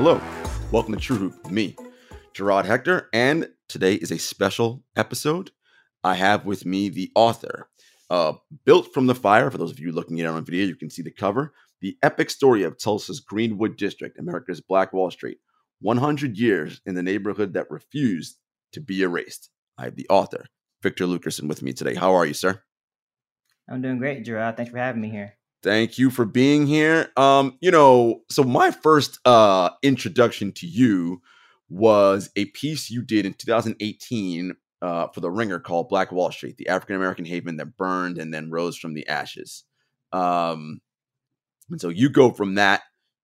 Hello, welcome to True Hoop me, Jarod Hector, and today is a special episode. I have with me the author, uh, Built from the Fire. For those of you looking at it on video, you can see the cover. The epic story of Tulsa's Greenwood District, America's Black Wall Street. 100 years in the neighborhood that refused to be erased. I have the author, Victor Luckerson, with me today. How are you, sir? I'm doing great, Jarod. Thanks for having me here. Thank you for being here. Um, you know, so my first uh introduction to you was a piece you did in 2018 uh, for the Ringer called Black Wall Street, the African American haven that burned and then rose from the ashes. Um, and so you go from that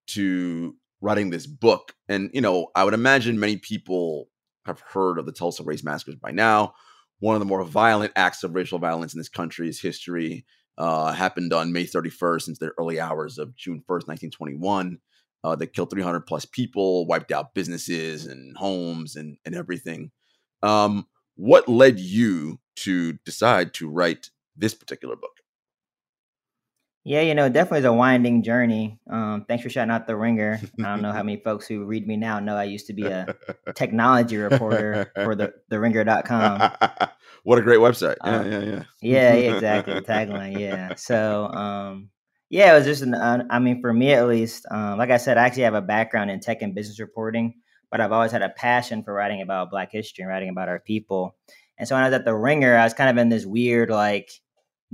to writing this book, and you know, I would imagine many people have heard of the Tulsa race massacres by now. One of the more violent acts of racial violence in this country's history uh, happened on May 31st, since the early hours of June 1st, 1921. Uh, that killed 300 plus people, wiped out businesses and homes and, and everything. Um, what led you to decide to write this particular book? Yeah, you know, definitely is a winding journey. Um, thanks for shouting out the ringer. I don't know how many folks who read me now know I used to be a technology reporter for the the ringer.com. what a great website. Yeah, Um, yeah, yeah. yeah, exactly. Tagline. Yeah. So, um, yeah, it was just an, uh, I mean, for me at least, um, like I said, I actually have a background in tech and business reporting, but I've always had a passion for writing about Black history and writing about our people. And so when I was at the Ringer, I was kind of in this weird, like,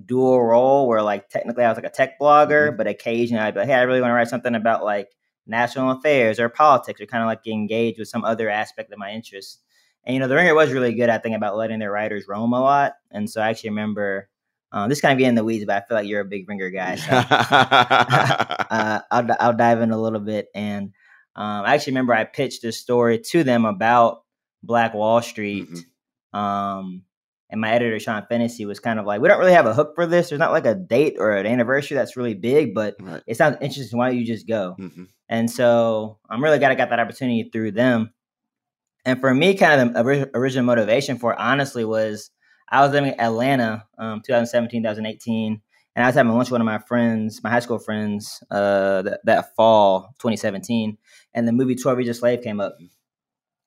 dual role where, like, technically I was like a tech blogger, but occasionally I'd be like, hey, I really want to write something about, like, national affairs or politics or kind of like engage with some other aspect of my interest. And, you know, the Ringer was really good, I think, about letting their writers roam a lot. And so I actually remember um, this kind of getting in the weeds, but I feel like you're a big ringer guy. So uh, I'll, I'll dive in a little bit. And um, I actually remember I pitched this story to them about Black Wall Street. Mhm. Um, and my editor, Sean Fennessy, was kind of like, we don't really have a hook for this. There's not like a date or an anniversary that's really big, but right. it sounds interesting. Why don't you just go? Mhm. And so I'm really glad I got that opportunity through them. And for me, kind of the original motivation for it, honestly was I was living in Atlanta, um, 2017, 2018, and I was having lunch with one of my friends, my high school friends, uh, that, that fall, 2017, and the movie 12 Years a Slave came up.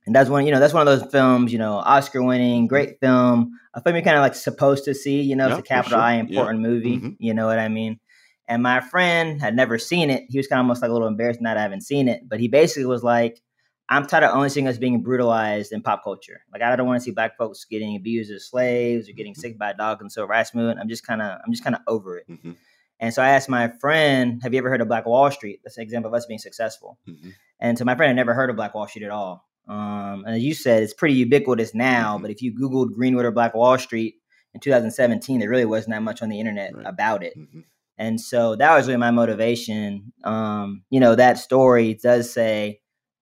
And that's one, you know, that's one of those films, you know, Oscar winning, great film, a film you're kind of like supposed to see, you know, Yeah, it's a capital sure. I Yeah. important movie, Mhm. you know what I mean? And my friend had never seen it. He was kind of almost like a little embarrassed that I haven't seen it, but he basically was like, I'm tired of only seeing us being brutalized in pop culture. Like I don't want to see black folks getting abused as slaves or getting Mhm. sick by a dog in the civil rights movement. I'm just kind of, I'm just kind of over it. Mhm. And so I asked my friend, "Have you ever heard of Black Wall Street?" That's an example of us being successful. Mhm. And so my friend had never heard of Black Wall Street at all. Um, and as you said, it's pretty ubiquitous now. Mhm. But if you Googled Greenwood or Black Wall Street in 2017, there really wasn't that much on the internet Right. about it. Mhm. And so that was really my motivation. Um, you know, that story does say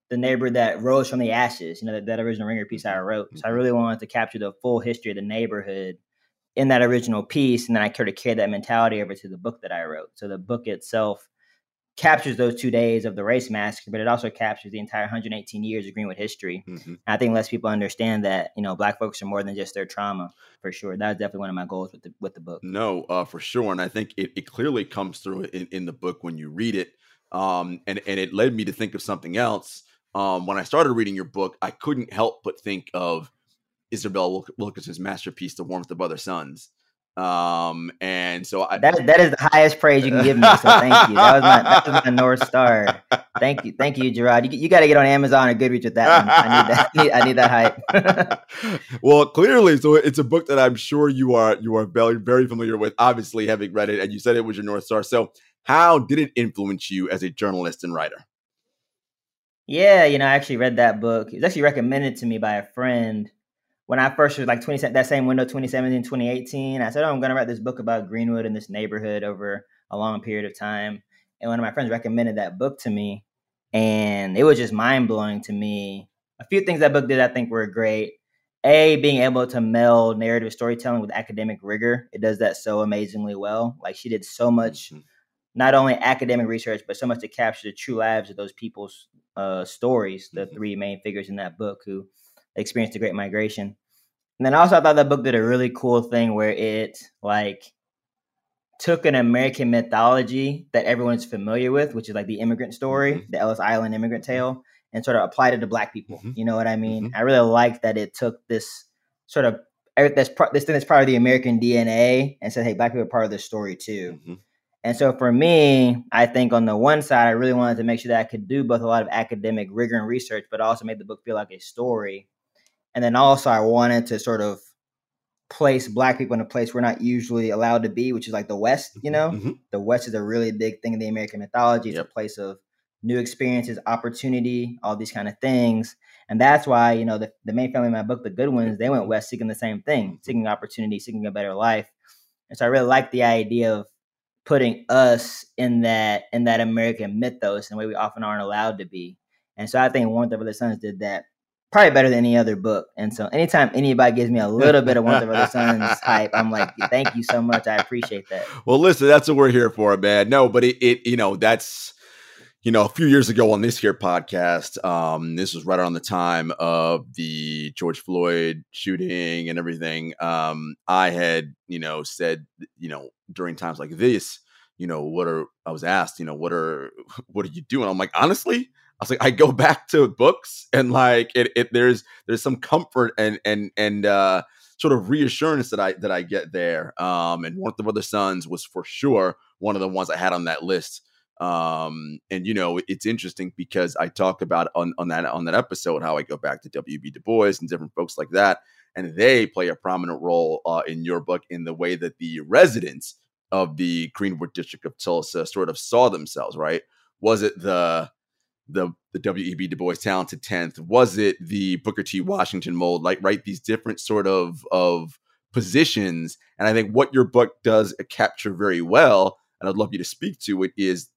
the neighbor that rose from the ashes, you know, that, that original ringer piece I wrote. So I Mhm. really wanted to capture the full history of the neighborhood in that original piece. And then I sort of carried that mentality over to the book that I wrote. So the book itself captures those two days of the race massacre, but it also captures the entire 118 years of Greenwood history. Mhm. I think less people understand that, you know, black folks are more than just their trauma for sure. That was definitely one of my goals with the with the book. No, uh, for sure, and I think it, it clearly comes through in, in the book when you read it, um, and and it led me to think of something else. Um, when I started reading your book, I couldn't help but think of Isabel Wilk- Wilkerson's masterpiece, "The Warmth of Other Suns," um, and so I That that is the highest praise you can give me. So thank you. That was my that was my north star. Thank you, thank you, Jarod. You, you got to get on Amazon or Goodreads with that one. I need that. I need, I need that hype. well, clearly, so it's a book that I'm sure you are you are very very familiar with. Obviously, having read it, and you said it was your north star. So, how did it influence you as a journalist and writer? yeah, you know, I actually read that book. It was actually recommended to me by a friend when I first was like 20 that same window 2017 2018. I said, "Oh, I'm going to write this book about Greenwood and this neighborhood over a long period of time." And one of my friends recommended that book to me, and it was just mind blowing to me. A few things that book did I think were great. A, being able to meld narrative storytelling with academic rigor. It does that so amazingly well. Like she did so much, Mhm. not only academic research, but so much to capture the true lives of those people's uh, stories, the Mhm. three main figures in that book who experienced the Great Migration. And then also I thought that book did a really cool thing where it like took an American mythology that everyone's familiar with, which is like the immigrant story, Mhm. the Ellis Island immigrant tale, and sort of applied it to black people. Mm-hmm. You know what I mean? Mm-hmm. I really like that it took this sort of this this thing that's part of the American DNA and said, "Hey, black people are part of this story too." Mm-hmm. And so for me, I think on the one side, I really wanted to make sure that I could do both a lot of academic rigor and research, but also make the book feel like a story. And then also, I wanted to sort of place black people in a place we're not usually allowed to be, which is like the West. You know, mm-hmm. the West is a really big thing in the American mythology. It's yep. a place of new experiences, opportunity, all these kind of things. And that's why, you know, the, the main family in my book, the Goodwins, they went west seeking the same thing, mm-hmm. seeking opportunity, seeking a better life. And so I really like the idea of putting us in that in that American mythos in a way we often aren't allowed to be. And so I think Warmth of Other Suns did that probably better than any other book. And so anytime anybody gives me a little bit of Warmth of Other Suns hype, I'm like, thank you so much. I appreciate that. Well, listen, that's what we're here for, man. No, but it, it you know, that's you know, a few years ago on this here podcast, um, this was right around the time of the George Floyd shooting and everything. Um, I had, you know, said, you know, during times like this, you know, what are I was asked, you know, what are what are you doing? I'm like, honestly, I was like, I go back to books and like it, it there's there's some comfort and and and uh sort of reassurance that I that I get there. Um, and Warmth of Other Suns was for sure one of the ones I had on that list. Um, and you know, it's interesting because I talk about on, on that on that episode how I go back to W.B. Du Bois and different folks like that, and they play a prominent role uh, in your book in the way that the residents of the Greenwood district of Tulsa sort of saw themselves. Right? Was it the the the W.E.B. Du Bois talented tenth? Was it the Booker T. Washington mold? Like, right? These different sort of of positions, and I think what your book does capture very well, and I'd love you to speak to it, is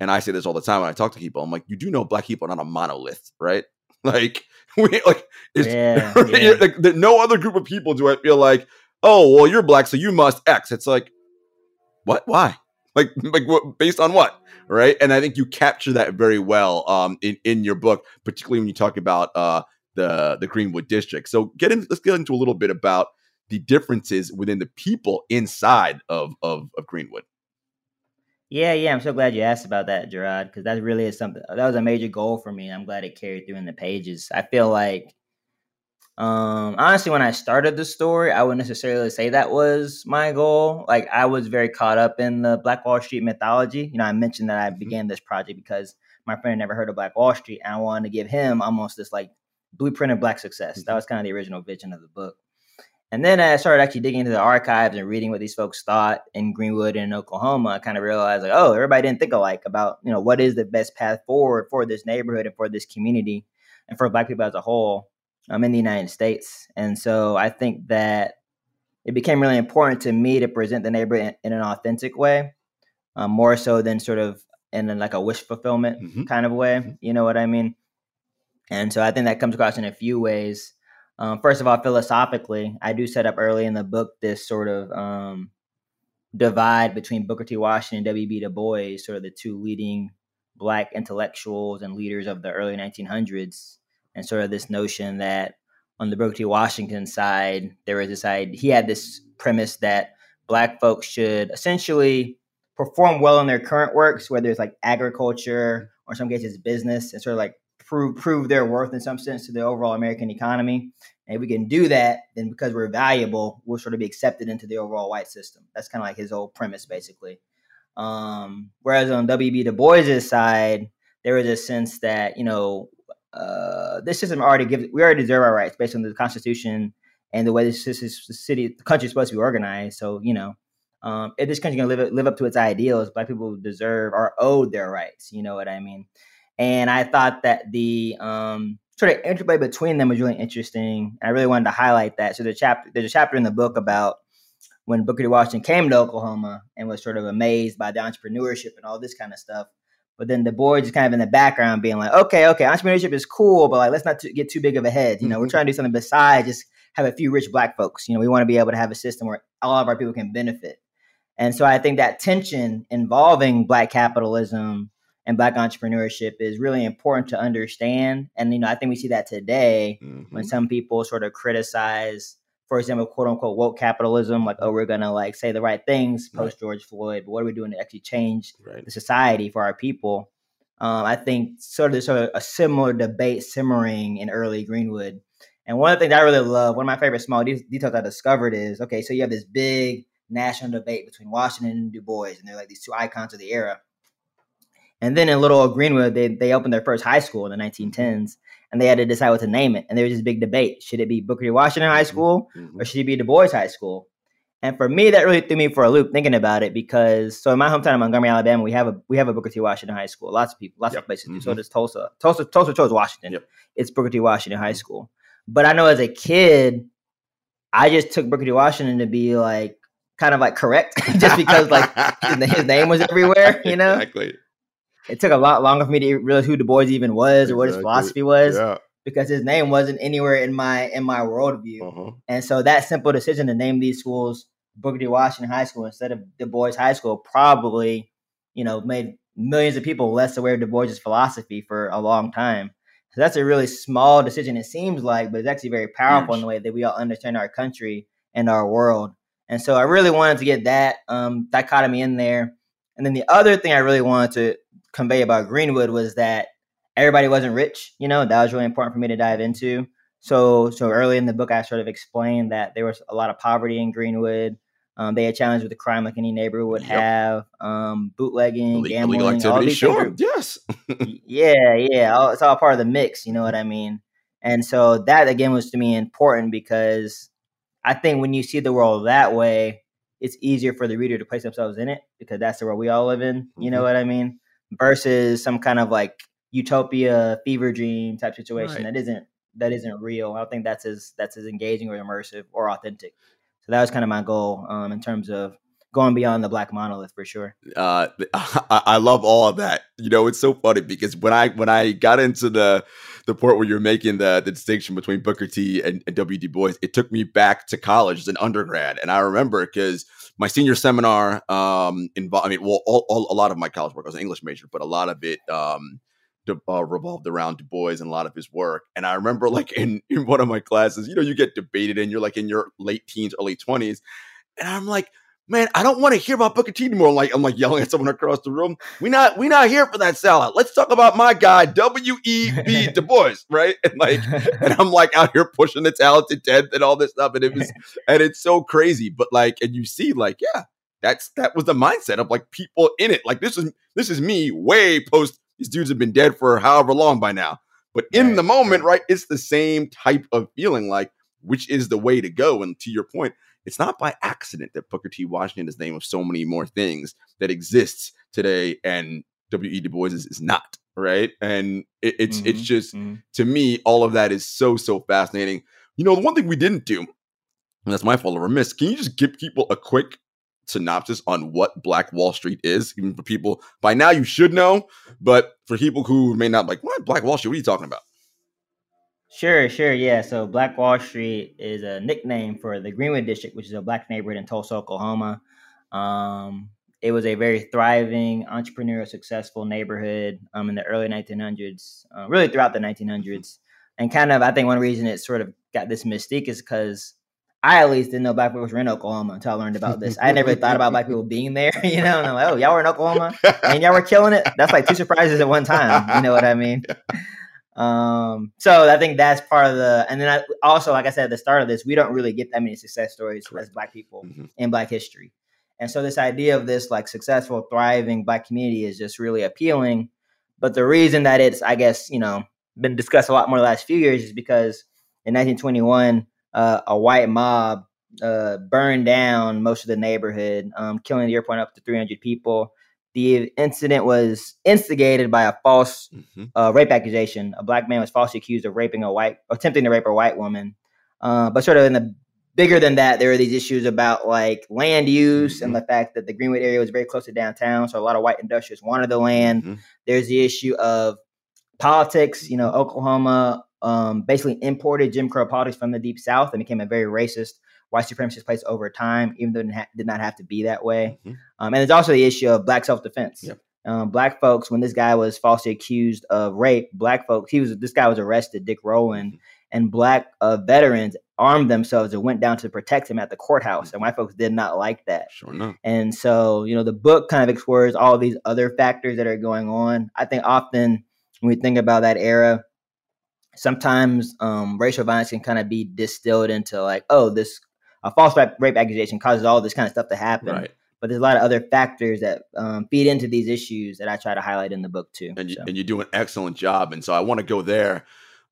and I say this all the time when I talk to people. I'm like, you do know black people are not a monolith, right? Like, we like, yeah, yeah. like there, no other group of people do I feel like, oh, well, you're black, so you must X. It's like, what? Why? Like, like what? Based on what? Right? And I think you capture that very well um, in in your book, particularly when you talk about uh, the the Greenwood district. So, get in. Let's get into a little bit about the differences within the people inside of of, of Greenwood. Yeah, yeah, I'm so glad you asked about that, Jarod, because that really is something that was a major goal for me. And I'm glad it carried through in the pages. I feel like, um, honestly, when I started the story, I wouldn't necessarily say that was my goal. Like, I was very caught up in the Black Wall Street mythology. You know, I mentioned that I mm-hmm. began this project because my friend never heard of Black Wall Street, and I wanted to give him almost this like blueprint of Black success. That mm-hmm. was kind of the original vision of the book. And then I started actually digging into the archives and reading what these folks thought in Greenwood and Oklahoma. I kind of realized like, oh, everybody didn't think alike about, you know, what is the best path forward for this neighborhood and for this community and for black people as a whole um, in the United States. And so I think that it became really important to me to present the neighborhood in, in an authentic way, um, more so than sort of in a, like a wish fulfillment mm-hmm. kind of way. Mm-hmm. You know what I mean? And so I think that comes across in a few ways. Um, first of all, philosophically, I do set up early in the book this sort of um, divide between Booker T. Washington and W.B. Du Bois, sort of the two leading black intellectuals and leaders of the early 1900s, and sort of this notion that on the Booker T. Washington side, there was this idea, he had this premise that black folks should essentially perform well in their current works, whether it's like agriculture or in some cases business, and sort of like prove prove their worth in some sense to the overall American economy. And if we can do that, then because we're valuable, we'll sort of be accepted into the overall white system. That's kind of like his old premise, basically. Um, whereas on W.B. Du Bois's side, there was a sense that you know uh, this system already gives we already deserve our rights based on the Constitution and the way this, this, this city the country is supposed to be organized. So you know, um, if this country can live live up to its ideals, Black people deserve or owed their rights. You know what I mean? And I thought that the um, sort of interplay between them was really interesting. I really wanted to highlight that. So the chapter there's a chapter in the book about when Booker T. Washington came to Oklahoma and was sort of amazed by the entrepreneurship and all this kind of stuff. But then Du Bois just kind of in the background being like, okay, okay, entrepreneurship is cool, but like let's not t- get too big of a head. You know, mm-hmm. we're trying to do something besides just have a few rich black folks. You know, we want to be able to have a system where all of our people can benefit. And so I think that tension involving black capitalism and black entrepreneurship is really important to understand. And you know, I think we see that today mm-hmm. when some people sort of criticize, for example, quote unquote woke capitalism, like, oh, we're gonna like say the right things post George Floyd, but what are we doing to actually change right. the society for our people? um, I think sort of there's sort of a similar debate simmering in early Greenwood. And one of the things I really love, one of my favorite small de- details I discovered is okay, so you have this big national debate between Washington and Du Bois, and they're like these two icons of the era. And then in Little Old Greenwood, they, they opened their first high school in the 1910s, and they had to decide what to name it. And there was this big debate: should it be Booker T. Washington High mm-hmm. School mm-hmm. or should it be Du Bois High School? And for me, that really threw me for a loop thinking about it because so in my hometown of Montgomery, Alabama, we have a we have a Booker T. Washington High School. Lots of people, lots yep. of places. Mm-hmm. So does Tulsa. Tulsa Tulsa chose Washington. Yep. It's Booker T. Washington High mm-hmm. School. But I know as a kid, I just took Booker T. Washington to be like kind of like correct, just because like his name was everywhere. You know, exactly. It took a lot longer for me to realize who Du Bois even was or what his philosophy was. Yeah because his name wasn't anywhere in my in my worldview. Uh-huh. And so that simple decision to name these schools Booker T. Washington High School instead of Du Bois High School probably, you know, made millions of people less aware of Du Bois' philosophy for a long time. So that's a really small decision, it seems like, but it's actually very powerful Huge. in the way that we all understand our country and our world. And so I really wanted to get that um, dichotomy in there. And then the other thing I really wanted to convey about Greenwood was that everybody wasn't rich. You know, that was really important for me to dive into. So, so early in the book, I sort of explained that there was a lot of poverty in Greenwood. Um, they had challenges with the crime like any neighborhood would yep. have, um, bootlegging, gambling, activity. All these sure, yes, yeah, yeah, all, it's all part of the mix. You know what I mean? And so that again was to me important because I think when you see the world that way, it's easier for the reader to place themselves in it because that's the world we all live in. You know mm-hmm. what I mean? Versus some kind of like utopia, fever dream type situation right. that isn't that isn't real. I don't think that's as that's as engaging or immersive or authentic. So that was kind of my goal um, in terms of going beyond the black monolith for sure. Uh, I, I, love all of that. You know, it's so funny because when I when I got into the the part where you're making the, the distinction between Booker T and, and W. Du Bois, it took me back to college as an undergrad, and I remember because my senior seminar um involved. I mean, well, all, all, a lot of my college work I was an English major, but a lot of it um uh, revolved around Du Bois and a lot of his work. And I remember, like in in one of my classes, you know, you get debated and you're like in your late teens, early twenties, and I'm like, man, I don't want to hear about Booker T anymore. I'm like I'm like yelling at someone across the room. We not we not here for that salad. Let's talk about my guy W E B Du Bois, right? And like, and I'm like out here pushing the talented tenth and all this stuff, and it was and it's so crazy. But like, and you see, like, yeah. That's that was the mindset of like people in it. Like this is this is me way post these dudes have been dead for however long by now. But in right, the moment, right, it's the same type of feeling like which is the way to go. And to your point, it's not by accident that Booker T. Washington is the name of so many more things that exists today, and W. E. Du Bois is, is not right. And it, it's mm-hmm, it's just mm-hmm. to me, all of that is so so fascinating. You know, the one thing we didn't do, and that's my fault or miss. Can you just give people a quick synopsis on what Black Wall Street is. Even for people by now, you should know, but for people who may not like, what Black Wall Street? What are you talking about? Sure, sure, yeah. So Black Wall Street is a nickname for the Greenwood District, which is a black neighborhood in Tulsa, Oklahoma. Um, it was a very thriving, entrepreneurial, successful neighborhood um, in the early 1900s, uh, really throughout the 1900s. And kind of, I think one reason it sort of got this mystique is because I at least didn't know black people were in Oklahoma until I learned about this. I never thought about black people being there, you know. And I'm like, oh, y'all were in Oklahoma and y'all were killing it. That's like two surprises at one time. You know what I mean? Um, so I think that's part of the. And then I also, like I said at the start of this, we don't really get that many success stories Correct. as black people mm-hmm. in Black history. And so this idea of this like successful, thriving black community is just really appealing. But the reason that it's, I guess, you know, been discussed a lot more the last few years is because in 1921 uh, a white mob uh, burned down most of the neighborhood, um, killing the airport up to 300 people. The incident was instigated by a false mm-hmm. uh, rape accusation. A black man was falsely accused of raping a white, attempting to rape a white woman. Uh, but sort of in the bigger than that, there are these issues about like land use mm-hmm. and the fact that the Greenwood area was very close to downtown, so a lot of white industrialists wanted the land. Mm-hmm. There's the issue of politics. You know, Oklahoma um, basically imported Jim Crow politics from the Deep South and became a very racist white supremacist place over time, even though it ha- did not have to be that way. Mm-hmm. Um, and there's also the issue of black self defense. Yep. Um, black folks, when this guy was falsely accused of rape, black folks, he was this guy was arrested, Dick Rowland, mm-hmm. and black uh, veterans armed themselves and went down to protect him at the courthouse. And white folks did not like that. Sure enough. And so, you know, the book kind of explores all these other factors that are going on. I think often when we think about that era, sometimes um, racial violence can kind of be distilled into like, oh, this a false rape accusation causes all this kind of stuff to happen. Right. But there's a lot of other factors that um, feed into these issues that I try to highlight in the book too. And you, so. and you do an excellent job. And so I want to go there.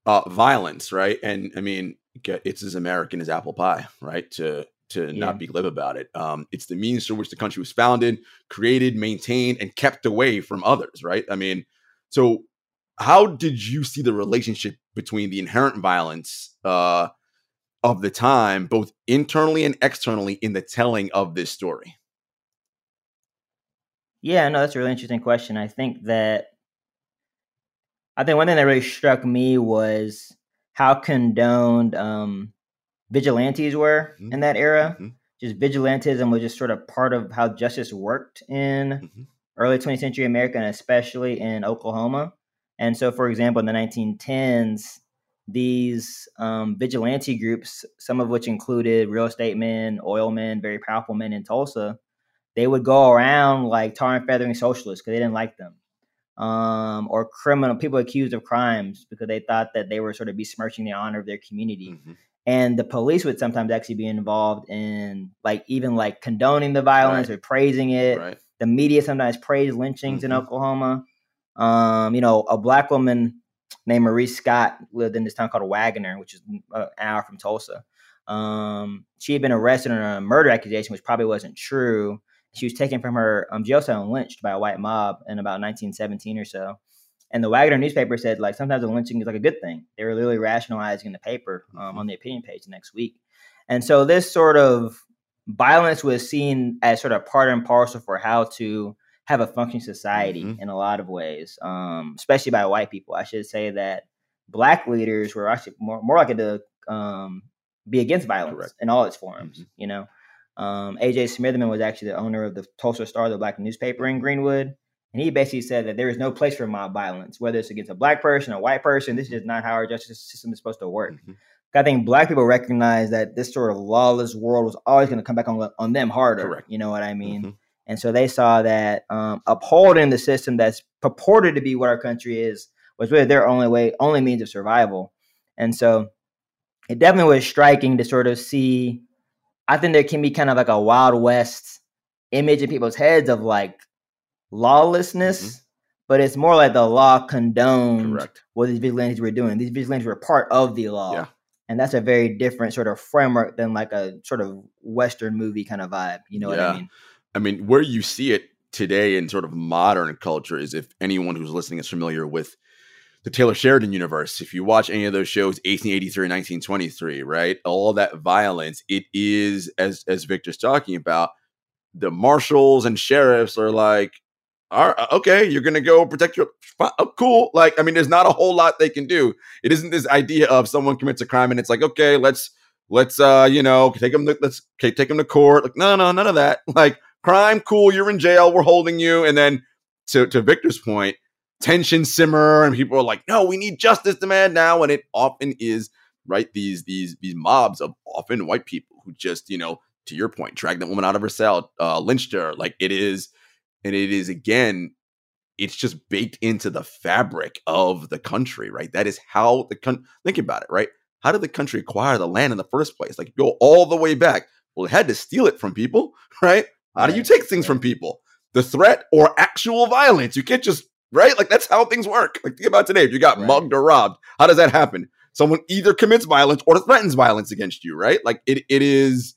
Uh, violence, right? And I mean, it's as American as apple pie, right? To to yeah. not be glib about it. Um, it's the means through which the country was founded, created, maintained, and kept away from others, right? I mean, so how did you see the relationship between the inherent violence uh, of the time, both internally and externally, in the telling of this story? Yeah, no, that's a really interesting question. I think that I think one thing that really struck me was how condoned um, vigilantes were mm-hmm. in that era. Mm-hmm. Just vigilantism was just sort of part of how justice worked in mm-hmm. early 20th century America, and especially in Oklahoma. And so, for example, in the 1910s, these um, vigilante groups, some of which included real estate men, oil men, very powerful men in Tulsa, they would go around like tar and feathering socialists because they didn't like them um, or criminal people accused of crimes because they thought that they were sort of besmirching the honor of their community. Mm-hmm. And the police would sometimes actually be involved in like even like condoning the violence right. or praising it. Right. The media sometimes praised lynchings mm-hmm. in Oklahoma. Um, you know, a black woman named Marie Scott lived in this town called Wagoner, which is an hour from Tulsa. Um, she had been arrested on a murder accusation, which probably wasn't true. She was taken from her um, jail cell and lynched by a white mob in about 1917 or so. And the Wagoner newspaper said like sometimes the lynching is like a good thing. They were literally rationalizing the paper um, mm-hmm. on the opinion page the next week. And so this sort of violence was seen as sort of part and parcel for how to have a functioning society mm-hmm. in a lot of ways, um, especially by white people. I should say that black leaders were actually more, more likely to um, be against violence Correct. in all its forms, mm-hmm. you know. Um, AJ Smitherman was actually the owner of the Tulsa Star, the black newspaper in Greenwood. And he basically said that there is no place for mob violence, whether it's against a black person, or a white person. This is just not how our justice system is supposed to work. Mm-hmm. I think black people recognize that this sort of lawless world was always going to come back on, on them harder. Correct. You know what I mean? And so they saw that um, upholding the system that's purported to be what our country is was really their only way, only means of survival. And so it definitely was striking to sort of see I think there can be kind of like a Wild West image in people's heads of like lawlessness, mm-hmm. but it's more like the law condoned Correct. what these vigilantes were doing. These vigilantes were part of the law. Yeah. And that's a very different sort of framework than like a sort of Western movie kind of vibe. You know what I mean? I mean, where you see it today in sort of modern culture is if anyone who's listening is familiar with the Taylor Sheridan universe. If you watch any of those shows, 1883, 1923, right? All that violence, it is as as Victor's talking about. The marshals and sheriffs are like, all right, okay, you're gonna go protect your oh, cool. Like, I mean, there's not a whole lot they can do. It isn't this idea of someone commits a crime and it's like, okay, let's let's uh, you know, take them to let's take them to court. Like, no, no, none of that. Like, crime, cool, you're in jail, we're holding you, and then to to Victor's point tension simmer and people are like no we need justice demand now. And it often is right these these these mobs of often white people who just you know to your point drag that woman out of her cell uh lynched her. Like it is and it is again it's just baked into the fabric of the country right? That is how the country think about it right? How did the country acquire the land in the first place? Like go all the way back. Well it had to steal it from people right how do you take things from people the threat or actual violence you can't just right? Like that's how things work. Like think about today. If you got right. mugged or robbed, how does that happen? Someone either commits violence or threatens violence against you, right? Like it it is,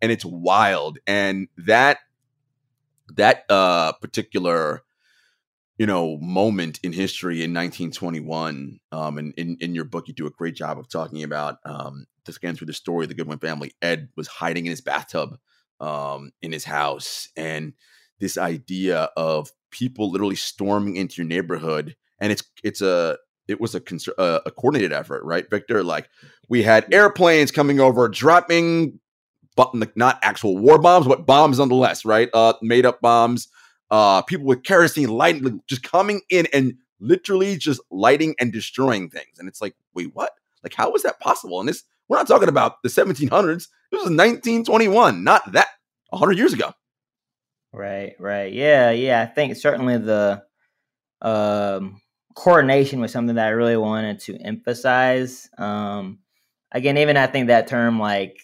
and it's wild. And that that uh particular you know moment in history in 1921 um and in, in your book you do a great job of talking about um just getting through the story of the goodwin family ed was hiding in his bathtub um in his house and this idea of people literally storming into your neighborhood, and it's it's a it was a, a, a coordinated effort, right, Victor? Like we had airplanes coming over, dropping, but not actual war bombs, but bombs nonetheless, right? Uh, made up bombs. Uh, people with kerosene lighting, just coming in and literally just lighting and destroying things. And it's like, wait, what? Like, how is that possible? And this We're not talking about the 1700s. This was 1921, not that 100 years ago. Right, right. Yeah, yeah. I think certainly the um, coordination was something that I really wanted to emphasize. Um, again, even I think that term like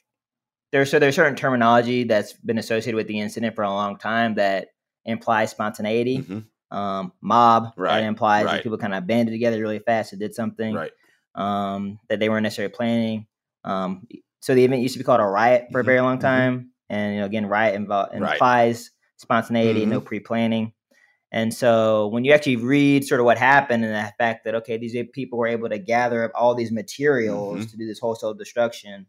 there's so there's certain terminology that's been associated with the incident for a long time that implies spontaneity. Mm-hmm. Um, mob right, that implies right. that people kind of banded together really fast and did something right. um, that they weren't necessarily planning. Um, so the event used to be called a riot for mm-hmm. a very long mm-hmm. time, mm-hmm. and you know again, riot invo- implies right. spontaneity, no mm-hmm. pre planning. And so when you actually read sort of what happened and the fact that okay, these people were able to gather up all these materials mm-hmm. to do this wholesale destruction.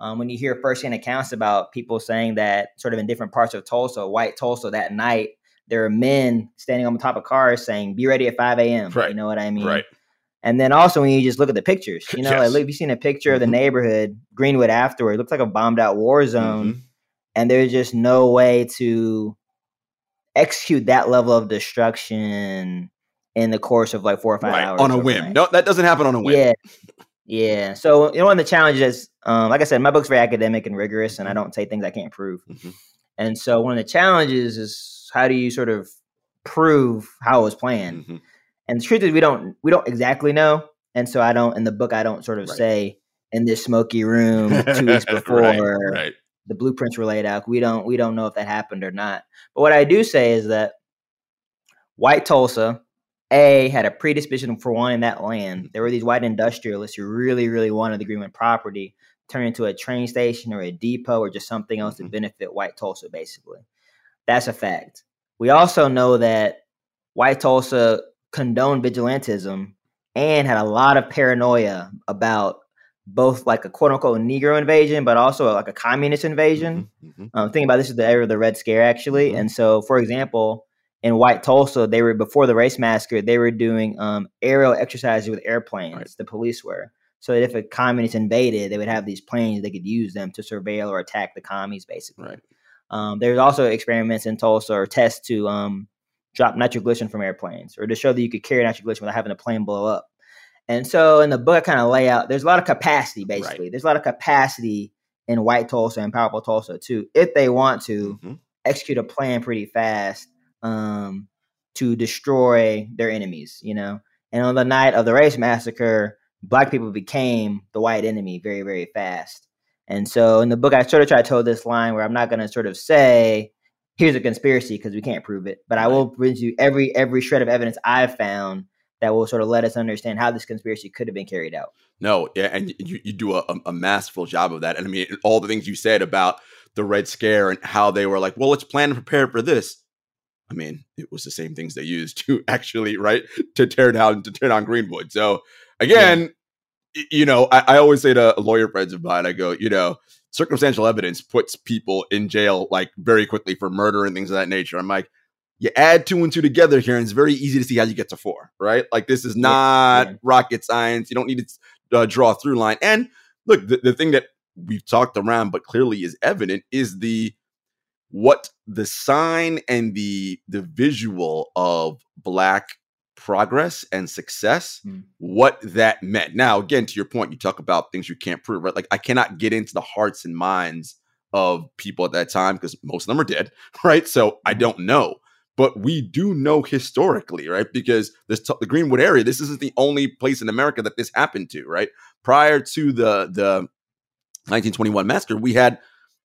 Um, when you hear firsthand accounts about people saying that sort of in different parts of Tulsa, white Tulsa, that night there are men standing on the top of cars saying, "Be ready at 5 a.m." Right. You know what I mean? Right. And then also when you just look at the pictures, you know, yes. like look, if you've seen a picture of the mm-hmm. neighborhood Greenwood afterward, it looks like a bombed out war zone, mm-hmm. and there's just no way to execute that level of destruction in the course of like four or five right. hours on a whim. No, that doesn't happen on a whim. Yeah. Yeah. So, you know, one of the challenges, um, like I said, my book's very academic and rigorous, and I mm-hmm. don't say things I can't prove. Mm-hmm. And so, one of the challenges is how do you sort of prove how it was planned? Mm-hmm. And the truth is, we don't we don't exactly know. And so, I don't in the book, I don't sort of right. say in this smoky room two weeks before right, right the blueprints were laid out. We don't we don't know if that happened or not. But what I do say is that white Tulsa, A, had a predisposition for wanting that land. There were these white industrialists who really, really wanted the Greenwood property turn into a train station or a depot or just something else to mm-hmm. benefit white Tulsa, basically. That's a fact. We also know that white Tulsa condoned vigilantism and had a lot of paranoia about both like a quote unquote Negro invasion, but also like a communist invasion. Mm-hmm, mm-hmm. Um, thinking about this is the era of the Red Scare, actually. Mm-hmm. And so, for example, in White Tulsa, they were before the race massacre, they were doing um, aerial exercises with airplanes. Right. The police were. So that if a communist invaded, they would have these planes they could use them to surveil or attack the commies, basically. Right. Um, there's also experiments in Tulsa or tests to um, drop nitroglycerin from airplanes or to show that you could carry nitroglycerin without having a plane blow up. And so in the book, I kind of lay out there's a lot of capacity, basically. Right. There's a lot of capacity in White Tulsa and Powerful Tulsa too, if they want to mm-hmm. execute a plan pretty fast um, to destroy their enemies, you know. And on the night of the race massacre, black people became the white enemy very, very fast. And so in the book, I sort of try to tell this line where I'm not going to sort of say, here's a conspiracy because we can't prove it, but I will bring you every every shred of evidence I've found that will sort of let us understand how this conspiracy could have been carried out. No, yeah, and you, you do a, a masterful job of that. And I mean, all the things you said about the Red Scare and how they were like, well, let's plan and prepare for this. I mean, it was the same things they used to actually, right, to tear down to tear down Greenwood. So again, yeah. you know, I, I always say to lawyer friends of mine, I go, you know, circumstantial evidence puts people in jail like very quickly for murder and things of that nature. I'm like, you add two and two together here, and it's very easy to see how you get to four, right? Like this is not yeah. rocket science. You don't need to uh, draw a through line. And look, the, the thing that we've talked around, but clearly is evident, is the what the sign and the the visual of black progress and success, mm. what that meant. Now, again, to your point, you talk about things you can't prove, right? Like I cannot get into the hearts and minds of people at that time because most of them are dead, right? So I mm-hmm. don't know but we do know historically, right? Because this t- the Greenwood area, this isn't the only place in America that this happened to, right? Prior to the the 1921 massacre, we had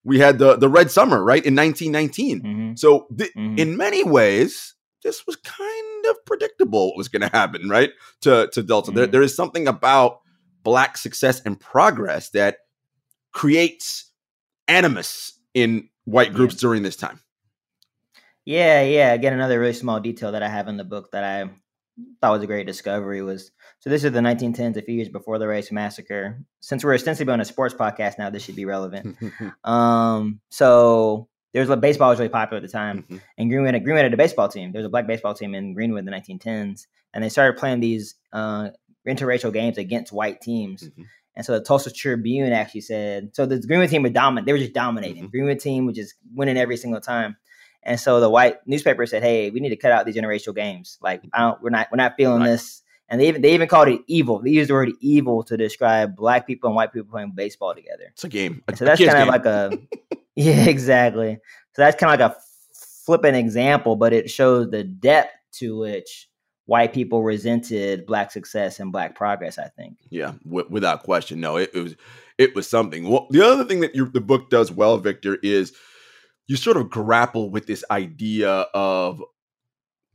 we had the the Red Summer, right, in 1919. Mm-hmm. So th- mm-hmm. in many ways, this was kind of predictable what was going to happen, right? To to Delta, mm-hmm. there, there is something about black success and progress that creates animus in white groups yeah. during this time. Yeah, yeah. Again, another really small detail that I have in the book that I thought was a great discovery was so this is the 1910s, a few years before the race massacre. Since we're ostensibly on a sports podcast now, this should be relevant. um, so there's a baseball was really popular at the time, mm-hmm. and Greenwood Greenwood had a baseball team. There was a black baseball team in Greenwood in the 1910s, and they started playing these uh, interracial games against white teams. Mm-hmm. And so the Tulsa Tribune actually said, so the Greenwood team were dominant. They were just dominating. Mm-hmm. Greenwood team was just winning every single time. And so the white newspaper said, "Hey, we need to cut out these interracial games. Like, I don't, we're not, we're not feeling right. this." And they even they even called it evil. They used the word evil to describe black people and white people playing baseball together. It's a game. A, so that's kind of like a yeah, exactly. So that's kind of like a flippant example, but it shows the depth to which white people resented black success and black progress. I think. Yeah, w- without question. No, it, it, was it was something. Well, the other thing that your, the book does well, Victor, is you sort of grapple with this idea of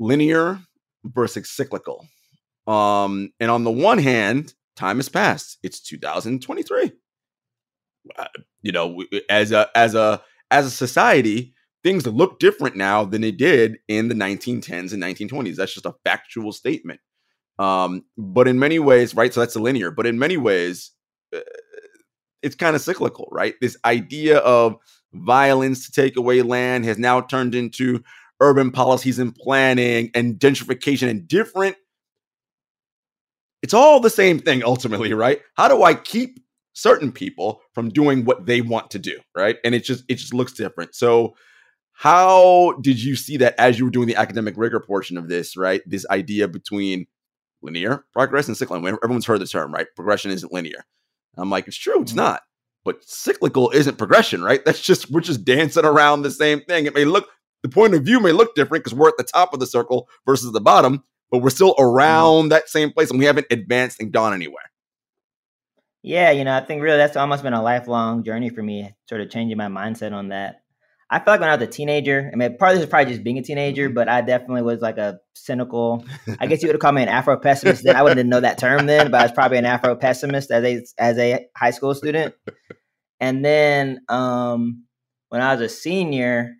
linear versus cyclical. Um, and on the one hand, time has passed. It's 2023. Uh, you know, as a as a as a society, things look different now than they did in the 1910s and 1920s. That's just a factual statement. Um, but in many ways, right? So that's a linear. But in many ways, uh, it's kind of cyclical, right? This idea of violence to take away land has now turned into urban policies and planning and gentrification and different. It's all the same thing ultimately, right? How do I keep certain people from doing what they want to do, right? And it just it just looks different. So how did you see that as you were doing the academic rigor portion of this, right? This idea between linear progress and cyclical. Everyone's heard the term, right? Progression isn't linear. I'm like, it's true, it's mm-hmm. not. But cyclical isn't progression, right? That's just we're just dancing around the same thing. It may look the point of view may look different because we're at the top of the circle versus the bottom, but we're still mm-hmm. around mm-hmm. that same place and we haven't advanced and gone anywhere. Yeah, you know, I think really that's almost been a lifelong journey for me, sort of changing my mindset on that. I feel like when I was a teenager, I mean, part of this is probably just being a teenager, mm-hmm. but I definitely was like a cynical. I guess you would have called me an Afro pessimist. Then I wouldn't know that term then, but I was probably an Afro pessimist as a as a high school student. And then um, when I was a senior,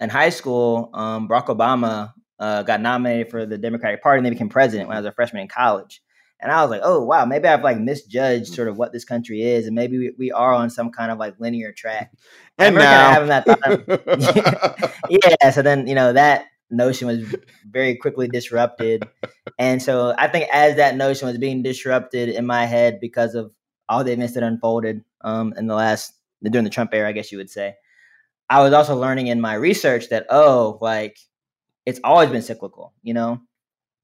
in high school, um, Barack Obama uh, got nominated for the Democratic Party and they became president when I was a freshman in college. And I was like, oh wow, maybe I've like misjudged sort of what this country is, and maybe we, we are on some kind of like linear track. And now, having that thought, yeah. So then you know that notion was very quickly disrupted, and so I think as that notion was being disrupted in my head because of all the events that unfolded um, in the last during the Trump era, I guess you would say, I was also learning in my research that oh, like it's always been cyclical. You know,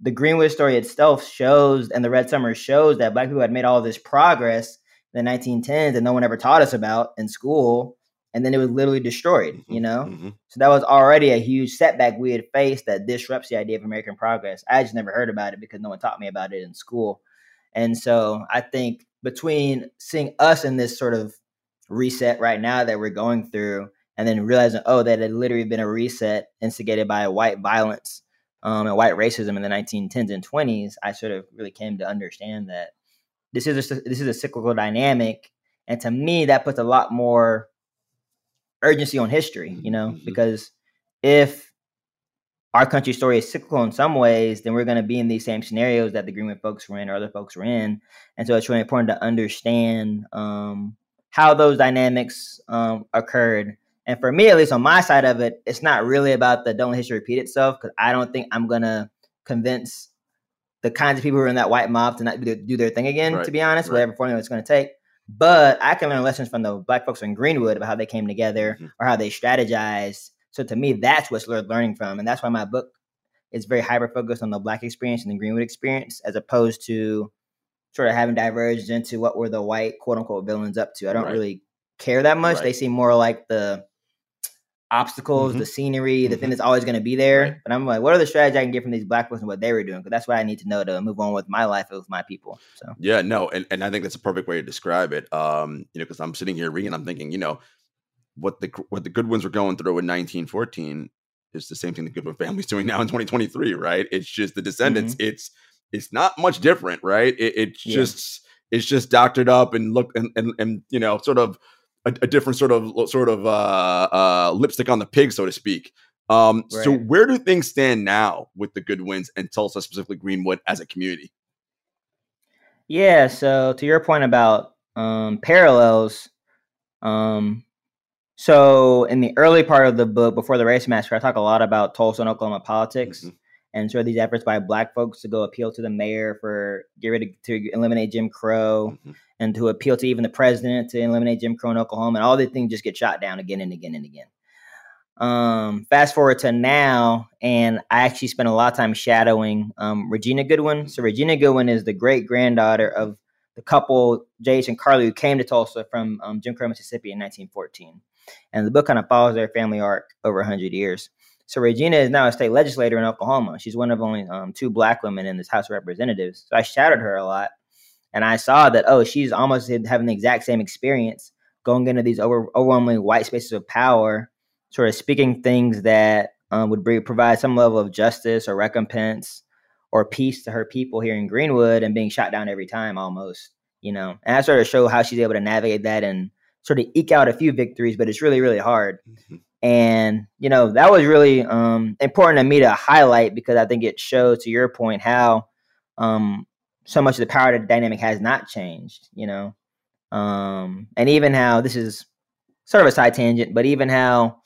the Greenwood story itself shows, and the Red Summer shows that Black people had made all this progress in the 1910s that no one ever taught us about in school, and then it was literally destroyed. Mm-hmm, you know, mm-hmm. so that was already a huge setback we had faced that disrupts the idea of American progress. I just never heard about it because no one taught me about it in school, and so I think between seeing us in this sort of reset right now that we're going through and then realizing, oh, that had literally been a reset instigated by white violence um, and white racism in the 1910s and 20s, I sort of really came to understand that this is a, this is a cyclical dynamic, and to me, that puts a lot more urgency on history. You know, mm-hmm. because if our country's story is cyclical in some ways, then we're going to be in these same scenarios that the Greenwood folks were in or other folks were in, and so it's really important to understand um, how those dynamics um, occurred and for me, at least on my side of it, it's not really about the don't history repeat itself because I don't think I'm gonna convince the kinds of people who are in that white mob to not do their thing again. Right. To be honest, right. whatever formula it's going to take. But I can learn lessons from the black folks in Greenwood about how they came together mm-hmm. or how they strategized. So to me, that's what's worth learning from, and that's why my book is very hyper focused on the black experience and the Greenwood experience, as opposed to sort of having diverged into what were the white quote unquote villains up to. I don't right. really care that much. They seem more like the obstacles, mm-hmm. the scenery, the mm-hmm. thing that's always going to be there. Right. But I'm like, what are the strategies I can get from these black folks and what they were doing? Because that's what I need to know to move on with my life with my people. So yeah, no, and, and I think that's a perfect way to describe it. Um, you know, because I'm sitting here reading, I'm thinking, you know, what the what the Goodwins were going through in 1914 is the same thing the Goodwin family's doing now in 2023, right? It's just the descendants. Mm-hmm. It's it's not much different, right? It, it's yeah. just it's just doctored up and look and, and and you know sort of a, a different sort of sort of uh, uh, lipstick on the pig, so to speak. Um, right. So where do things stand now with the Goodwins and Tulsa, specifically Greenwood, as a community? Yeah. So to your point about um, parallels, um, so in the early part of the book, before the race massacre, I talk a lot about Tulsa and Oklahoma politics. Mm-hmm and sort of these efforts by black folks to go appeal to the mayor for get rid of, to eliminate Jim Crow mm-hmm. and to appeal to even the president to eliminate Jim Crow in Oklahoma and all these things just get shot down again and again and again. Um, fast forward to now, and I actually spent a lot of time shadowing um, Regina Goodwin. So Regina Goodwin is the great granddaughter of the couple J.H. and Carly who came to Tulsa from um, Jim Crow, Mississippi in 1914. And the book kind of follows their family arc over 100 years. So Regina is now a state legislator in Oklahoma. She's one of only um, two black women in this House of Representatives. So I shadowed her a lot, and I saw that oh, she's almost having the exact same experience going into these over, overwhelmingly white spaces of power, sort of speaking things that um, would provide some level of justice or recompense or peace to her people here in Greenwood, and being shot down every time almost. You know, and I sort of show how she's able to navigate that and sort of eke out a few victories, but it's really really hard. Mm-hmm. And you know that was really um, important to me to highlight because I think it shows, to your point, how um, so much of the power dynamic has not changed. You know, um, and even how this is sort of a side tangent, but even how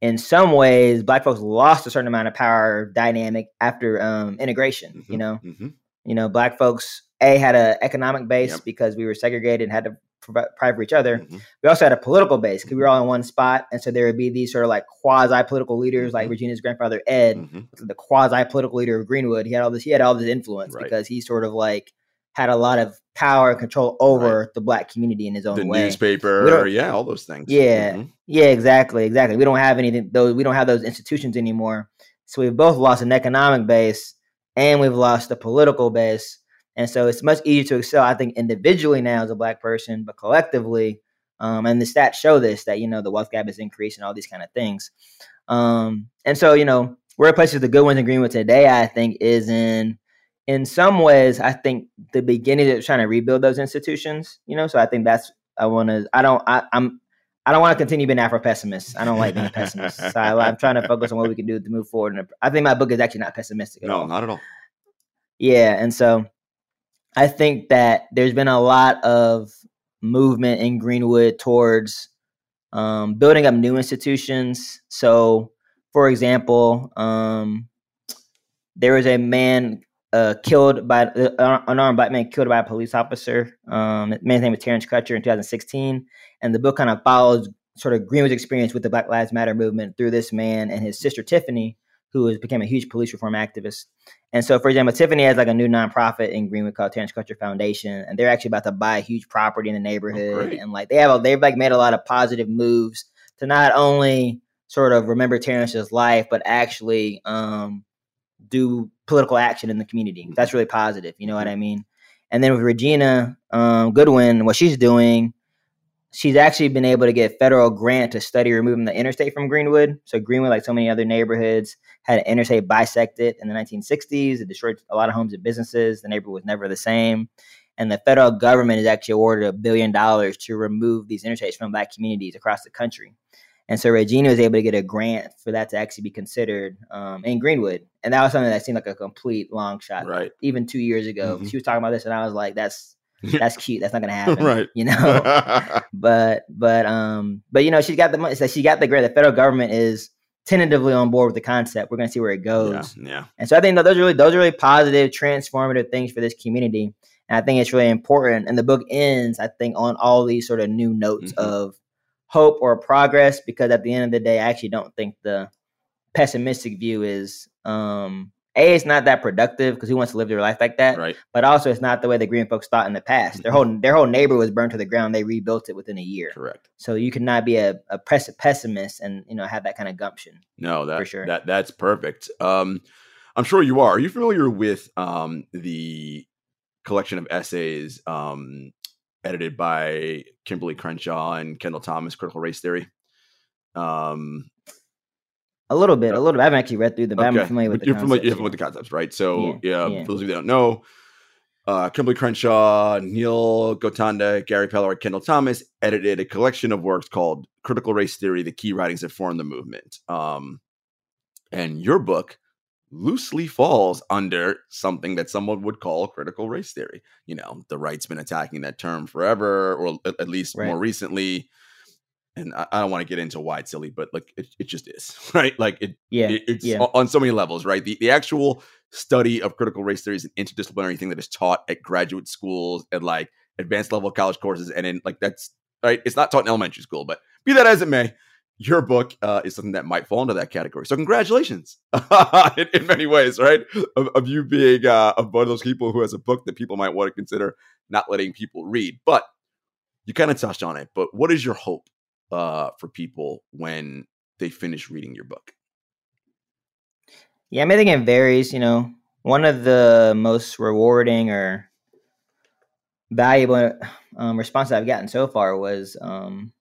in some ways black folks lost a certain amount of power dynamic after um, integration. Mm-hmm. You know, mm-hmm. you know, black folks a had an economic base yep. because we were segregated and had to provide for each other. Mm-hmm. We also had a political base because we were all in one spot, and so there would be these sort of like quasi political leaders, mm-hmm. like Regina's grandfather Ed, mm-hmm. the quasi political leader of Greenwood. He had all this. He had all this influence right. because he sort of like had a lot of power and control over right. the black community in his own the way. newspaper, yeah, all those things. Yeah, mm-hmm. yeah, exactly, exactly. We don't have anything those. We don't have those institutions anymore. So we've both lost an economic base and we've lost a political base. And so it's much easier to excel, I think, individually now as a black person, but collectively, um, and the stats show this that you know the wealth gap is increasing, all these kind of things. Um, and so you know where places the Goodwins in Greenwood today, I think, is in in some ways, I think the beginning of trying to rebuild those institutions. You know, so I think that's I want to. I don't. I, I'm. I don't want to continue being Afro pessimist. I don't like being a pessimist. So I, am trying to focus on what we can do to move forward. And I think my book is actually not pessimistic. no, all. No, not at all. Yeah, and so I think that there's been a lot of movement in Greenwood towards um, building up new institutions. So, for example, um, there was a man uh, killed by uh, unarmed black man killed by a police officer. Um, man's name was Terence Crutcher in 2016, and the book kind of follows sort of Greenwood's experience with the Black Lives Matter movement through this man and his sister Tiffany, who has become a huge police reform activist. And so, for example, Tiffany has like a new nonprofit in Greenwood called Terence Crutcher Foundation, and they're actually about to buy a huge property in the oh, neighborhood, oh, and like they have a, they've like made a lot of positive moves to not only sort of remember Terence's life, but actually um, do political action in the community. That's really positive. You know what mm-hmm. I mean? And then with Regina um, Goodwin, what she's doing, she's actually been able to get federal grant to study removing the interstate from Greenwood. So Greenwood, like so many other neighborhoods, had an interstate bisected in the 1960s. It destroyed a lot of homes and businesses. The neighborhood was never the same. And the federal government has actually awarded a billion dollars to remove these interstates from black communities across the country. And so Regina was able to get a grant for that to actually be considered um, in Greenwood. And that was something that seemed like a complete long shot. Right. Even two years ago, mm-hmm. she was talking about this, and I was like, "That's that's cute. That's not gonna happen." right. You know. but but um but you know she's got the money. So she got the grant. The federal government is tentatively on board with the concept. We're gonna see where it goes. Yeah. yeah. And so I think those are really those are really positive, transformative things for this community. And I think it's really important. And the book ends, I think, on all these sort of new notes mm-hmm. of hope or progress because at the end of the day, I actually don't think the pessimistic view is um a it's not that productive because who wants to live their life like that right. but also it's not the way the green folks thought in the past. Mm-hmm. their whole their whole neighbor was burned to the ground. They rebuilt it within a year. Correct. So you cannot be a, a pessimist and you know have that kind of gumption. No that for sure. that that's perfect. Um i'm sure you are. Are you familiar with um the collection of essays um edited by Kimberlé Crenshaw and Kendall Thomas, Critical Race Theory. Um, a little bit, a little bit. I haven't actually read through them, okay. I'm familiar with the you're concepts. Familiar, you're familiar with the concepts, right? So, yeah, yeah, for those of you that don't know, uh, Kimberlé Crenshaw, Neil Gotanda, Gary Peller, Kendall Thomas edited a collection of works called Critical Race Theory, the key writings that formed the movement. Um, and your book loosely falls under something that someone would call critical race theory. You know, the right's been attacking that term forever, or at least right. more recently. And I, I don't want to get into why it's silly, but like it, it just is, right? Like it, yeah, it, it's yeah. on so many levels, right? The the actual study of critical race theory is an interdisciplinary thing that is taught at graduate schools and like advanced level college courses, and in like that's right. It's not taught in elementary school, but be that as it may, your book uh, is something that might fall into that category. So congratulations in, in, many ways, right? Of, of you being uh, of one of those people who has a book that people might want to consider not letting people read. But you kind of touched on it. But what is your hope uh, for people when they finish reading your book? Yeah, I, mean, I think it varies. You know, one of the most rewarding or valuable um, responses I've gotten so far was um,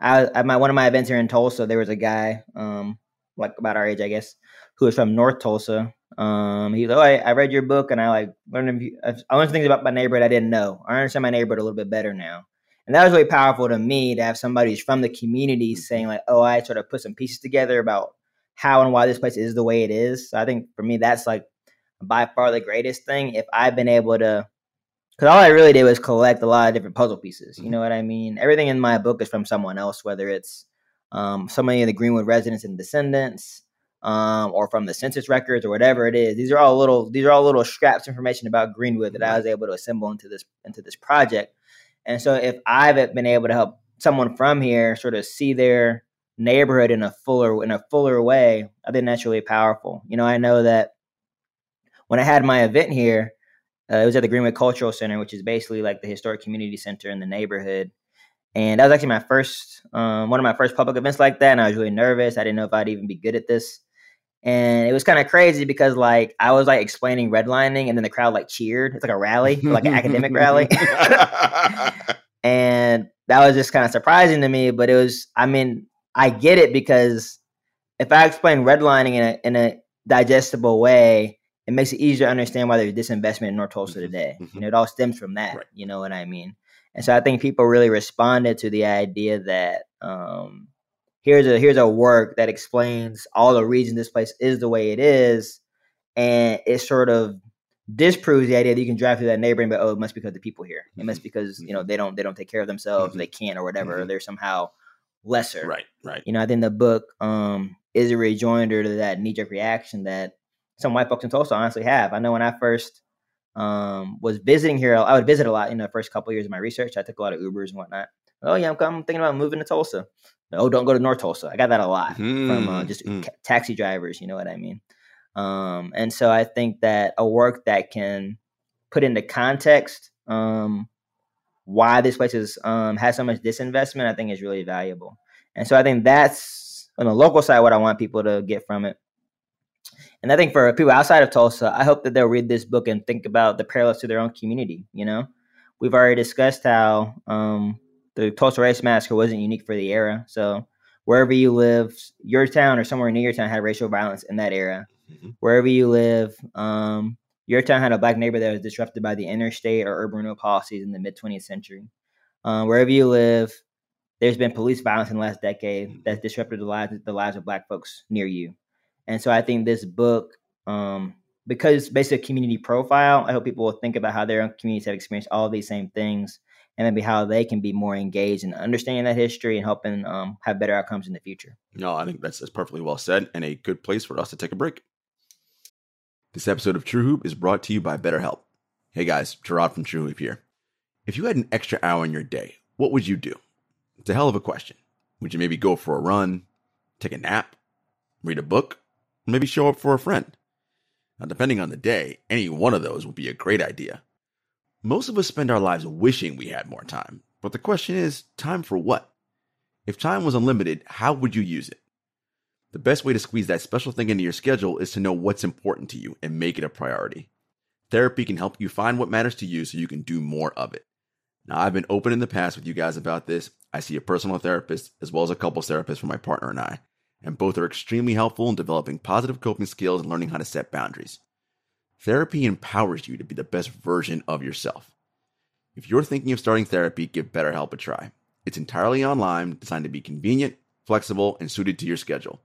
I, at my one of my events here in Tulsa. There was a guy, um, like about our age, I guess, who was from North Tulsa. Um, he's like, "Oh, I, I, read your book, and I like learned. I learned things about my neighborhood I didn't know. I understand my neighborhood a little bit better now." And that was really powerful to me to have somebody who's from the community saying like, "Oh, I sort of put some pieces together about how and why this place is the way it is." So I think for me, that's like by far the greatest thing. If I've been able to because all I really did was collect a lot of different puzzle pieces. You mm-hmm. know what I mean? Everything in my book is from someone else, whether it's um, somebody in the Greenwood residents and descendants, um, or from the census records, or whatever it is. These are all little. These are all little scraps of information about Greenwood that I was able to assemble into this into this project. And so, if I've been able to help someone from here sort of see their neighborhood in a fuller in a fuller way, I think that's really powerful. You know, I know that when I had my event here uh, it was at the Greenwood Cultural Center, which is basically like the historic community center in the neighborhood. And that was actually my first, um, one of my first public events like that. And I was really nervous. I didn't know if I'd even be good at this. And it was kind of crazy because like I was like explaining redlining and then the crowd like cheered. It's like a rally, like an academic rally. and that was just kind of surprising to me. But it was, I mean, I get it because if I explain redlining in a, in a digestible way, it makes it easier to understand why there's disinvestment in North Tulsa mm-hmm. today. Mm-hmm. You know, it all stems from that. Right. You know what I mean? And so I think people really responded to the idea that um, here's a here's a work that explains all the reasons this place is the way it is, and it sort of disproves the idea that you can drive through that neighborhood and be, oh, it must be because the people here. It must mm-hmm. because you know mm-hmm. they don't they don't take care of themselves, mm-hmm. they can't or whatever. Mm-hmm. Or they're somehow lesser. Right. Right. You know, I think the book um, is a rejoinder to that knee jerk reaction that some white folks in Tulsa honestly have. I know when I first um, was visiting here, I would visit a lot in the first couple of years of my research. I took a lot of Ubers and whatnot. Oh yeah, I'm, I'm thinking about moving to Tulsa. Oh, don't go to North Tulsa. I got that a lot mm, from uh, just mm. ca- taxi drivers. You know what I mean? Um, and so I think that a work that can put into context um, why this place is um, has so much disinvestment, I think is really valuable. And so I think that's on the local side what I want people to get from it. And I think for people outside of Tulsa, I hope that they'll read this book and think about the parallels to their own community. You know, we've already discussed how um, the Tulsa Race Massacre wasn't unique for the era. So wherever you live, your town or somewhere near your town had racial violence in that era. Mm-hmm. Wherever you live, um, your town had a black neighbor that was disrupted by the interstate or urban renewal policies in the mid 20th century. Um, wherever you live, there's been police violence in the last decade mm-hmm. that's disrupted the lives the lives of black folks near you. And so I think this book, um, because it's basically a community profile, I hope people will think about how their own communities have experienced all these same things and maybe how they can be more engaged in understanding that history and helping um, have better outcomes in the future. No, I think that's, that's perfectly well said and a good place for us to take a break. This episode of True Hoop is brought to you by BetterHelp. Hey guys, Jarod from True Hoop here. If you had an extra hour in your day, what would you do? It's a hell of a question. Would you maybe go for a run, take a nap, read a book, maybe show up for a friend. Now, depending on the day, any one of those would be a great idea. Most of us spend our lives wishing we had more time, but the question is time for what? If time was unlimited, how would you use it? The best way to squeeze that special thing into your schedule is to know what's important to you and make it a priority. Therapy can help you find what matters to you so you can do more of it. Now, I've been open in the past with you guys about this. I see a personal therapist as well as a couples therapist for my partner and I and both are extremely helpful in developing positive coping skills and learning how to set boundaries. Therapy empowers you to be the best version of yourself. If you're thinking of starting therapy, give BetterHelp a try. It's entirely online, designed to be convenient, flexible, and suited to your schedule.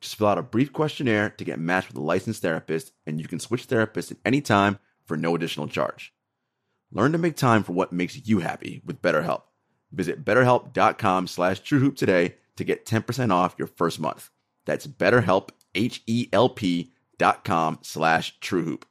Just fill out a brief questionnaire to get matched with a licensed therapist, and you can switch therapists at any time for no additional charge. Learn to make time for what makes you happy with BetterHelp. Visit betterhelp.com slash truehoop today to get 10% off your first month. That's betterhelp, H-E-L-P dot com slash truehoop.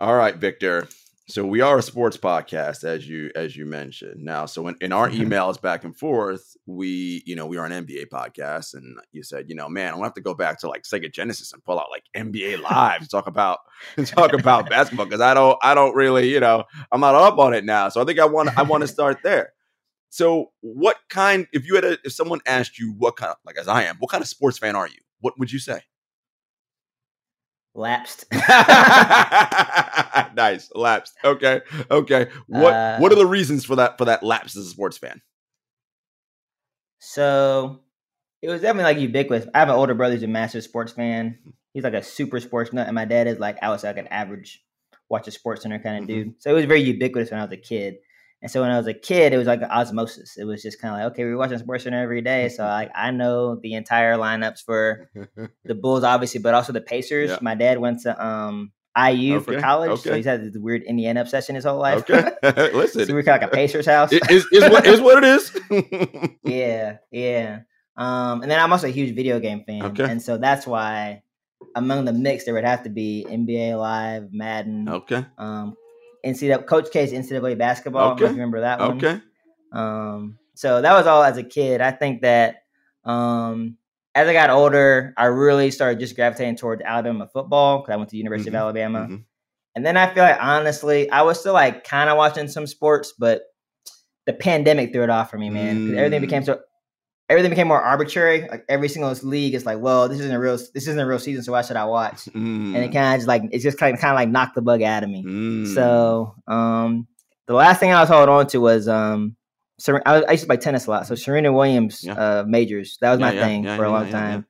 All right, Victor. So we are a sports podcast, as you as you mentioned. Now, so in, in our emails back and forth, we you know we are an NBA podcast, and you said, you know, man, I'm gonna have to go back to like Sega Genesis and pull out like NBA Live to talk about talk about basketball because I don't I don't really you know I'm not up on it now. So I think I want I want to start there. So what kind? If you had a if someone asked you what kind of like as I am, what kind of sports fan are you? What would you say? Lapsed. nice lapsed. Okay, okay. What Uh, what are the reasons for that for that lapse as a sports fan? So it was definitely like ubiquitous. I have an older brother who's a massive sports fan. He's like a super sports nut, and my dad is like I was like an average watch a sports center kind of Mhm. dude. So it was very ubiquitous when I was a kid. And so when I was a kid, it was like osmosis. It was just kind of like, okay, we are watching Sports Center every day, so like I know the entire lineups for the Bulls, obviously, but also the Pacers. Yeah. My dad went to um IU for Okay, college, so he's had this weird Indiana obsession his whole life. okay, so listen, we're kind of like a Pacers house. it is is what is what it is. yeah, yeah. Um, and then I'm also a huge video game fan, Okay. and so that's why among the mix there would have to be NBA Live, Madden, okay, um, NCAA Coach K's NCAA basketball. I don't know if Okay. remember that one? okay. Um, so that was all as a kid. I think that um, as I got older, I really started just gravitating towards Alabama football because I went to the University Mhm, of Alabama. mhm. And then I feel like honestly, I was still like kind of watching some sports, but the pandemic threw it off for me, man. 'cause everything Mm. became so everything became more arbitrary. Like every single league is like, well, this isn't a real this isn't a real season, so why should I watch? And it Mm, kind of just like it just kind of kind of like knocked the bug out of me. mm. So um, the last thing I was holding on to was um, Ser- I, was, I used to play tennis a lot. So Serena Williams Yeah. uh, majors that was Yeah, my yeah, thing for a long time.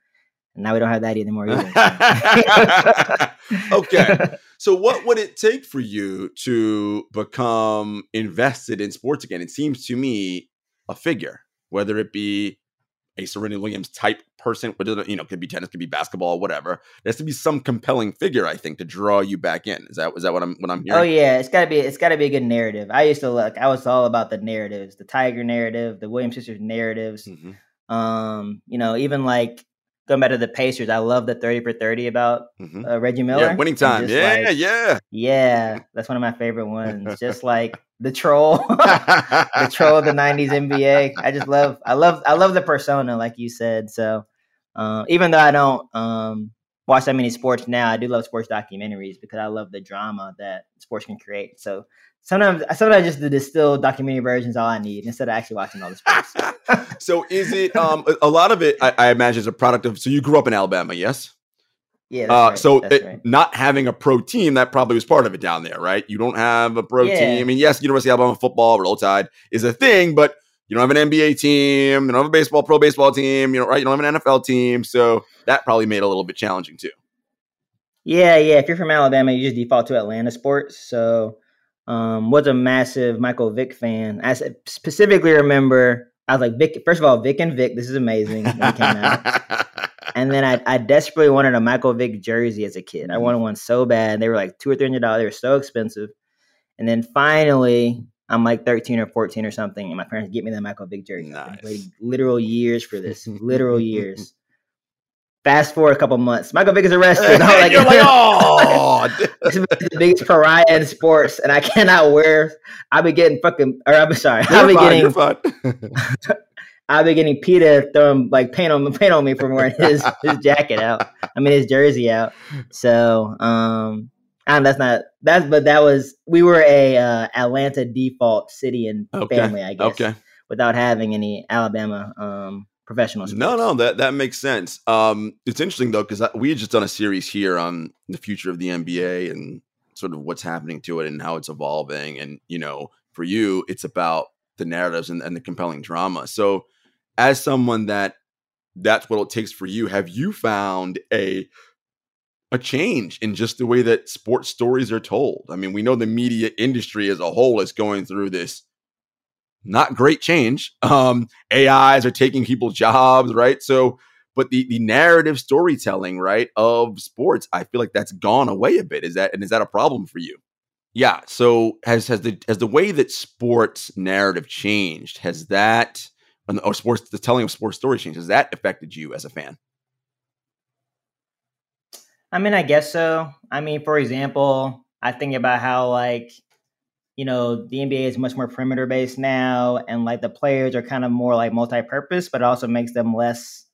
And now we don't have that anymore either. okay. So, what would it take for you to become invested in sports again? It seems to me a figure, whether it be a Serena Williams type person, but you know, could be tennis, could be basketball, whatever. There has to be some compelling figure, I think, to draw you back in. Is that is that what I'm what I'm hearing? Oh yeah, it's gotta be it's gotta be a good narrative. I used to look. I was all about the narratives, the Tiger narrative, the Williams sisters narratives. Mhm. Um, you know, even like going back to the Pacers, I love the thirty for thirty about Mhm. uh, Reggie Miller. Yeah, winning time. Yeah, like, yeah. yeah. That's one of my favorite ones. Just like the troll, the troll of the '90s NBA. I just love, I love, I love the persona, like you said. So, um, even though I don't um, watch that many sports now, I do love sports documentaries because I love the drama that sports can create. So sometimes, sometimes just the distilled documentary versions all I need instead of actually watching all the sports. so, is it um a- lot of it? I, I imagine is a product of. So, you grew up in Alabama, yes? yeah. Uh, right, so it- right. not having a pro team that probably was part of it down there, right? You don't have a pro Yeah. team. I mean, yes, University of Alabama football, Roll Tide is a thing, but you don't have an NBA team. You don't have a baseball pro baseball team. You know, right? You don't have an NFL team, so that probably made it a little bit challenging too. Yeah, yeah. If you're from Alabama, you just default to Atlanta sports. So, um, was a massive Michael Vick fan. I specifically remember I was like Vic. First of all, Vic and Vic, this is amazing. When it came out. And then I, I desperately wanted a Michael Vick jersey as a kid. I wanted one so bad. They were like two or three hundred dollars. They were so expensive. And then finally, I'm like 13 or 14 or something, and my parents get me the Michael Vick jersey. Nice. waiting literal years for this. literal years. Fast forward a couple months, Michael Vick is arrested. I'm like, You're like, oh, this is the biggest pariah in sports, and I cannot wear. I'll be getting fucking, or I'm sorry, I'll be getting. I'll be getting PETA throwing like paint on paint on me for wearing his his jacket out. I mean his jersey out. So, um, and that's not that's, but that was we were a uh, Atlanta default city and Okay, family, I guess, okay. without having any Alabama um professional. Sports. No, no, that that makes sense. Um, it's interesting though because we had just done a series here on the future of the NBA and sort of what's happening to it and how it's evolving. And you know, for you, it's about the narratives and, and the compelling drama. So, as someone that that's what it takes for you, have you found a a change in just the way that sports stories are told? I mean, we know the media industry as a whole is going through this not great change. Um, AIs are taking people's jobs, right? So, but the the narrative storytelling, right, of sports, I feel like that's gone away a bit. Is that and is that a problem for you? Yeah. So has has the has the way that sports narrative changed? Has that or sports the telling of sports stories changed? Has that affected you as a fan? I mean, I guess so. I mean, for example, I think about how like you know, the NBA is much more perimeter based now, and like the players are kind of more like multi purpose, but it also makes them less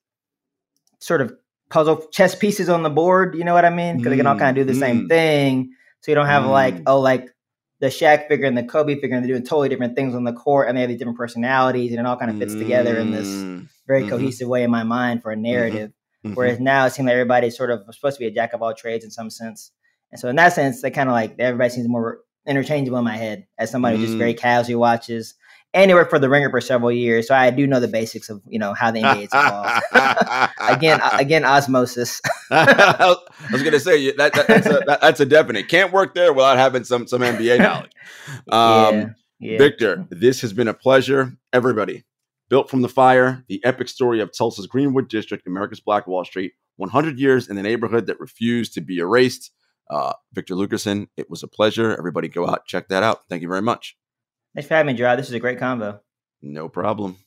sort of puzzle chess pieces on the board. You know what I mean? Because they can all kind of do the same Mm. thing. So you don't have like Mm. oh like the Shaq figure and the Kobe figure, and they're doing totally different things on the court, and they have these different personalities, and it all kind of fits together in this Mm, very Mhm. cohesive way in my mind for a narrative. mhm. Whereas now it seems like everybody's sort of supposed to be a jack of all trades in some sense. And so in that sense, they kind of like everybody seems more interchangeable in my head as somebody who just Mm. very casually watches. And they worked for the Ringer for several years, so I do know the basics of you know how the NBA is involved. again, again, osmosis. I was gonna say that, that- that's, a, that- that's a definite. Can't work there without having some some NBA knowledge. Um, yeah, yeah. Victor, this has been a pleasure. Everybody, built from the fire, the epic story of Tulsa's Greenwood District, America's Black Wall Street, 100 years in the neighborhood that refused to be erased. Uh, Victor Luckerson, it was a pleasure. Everybody, go out check that out. Thank you very much. Thanks for having me, Jarod. This is a great convo. No problem.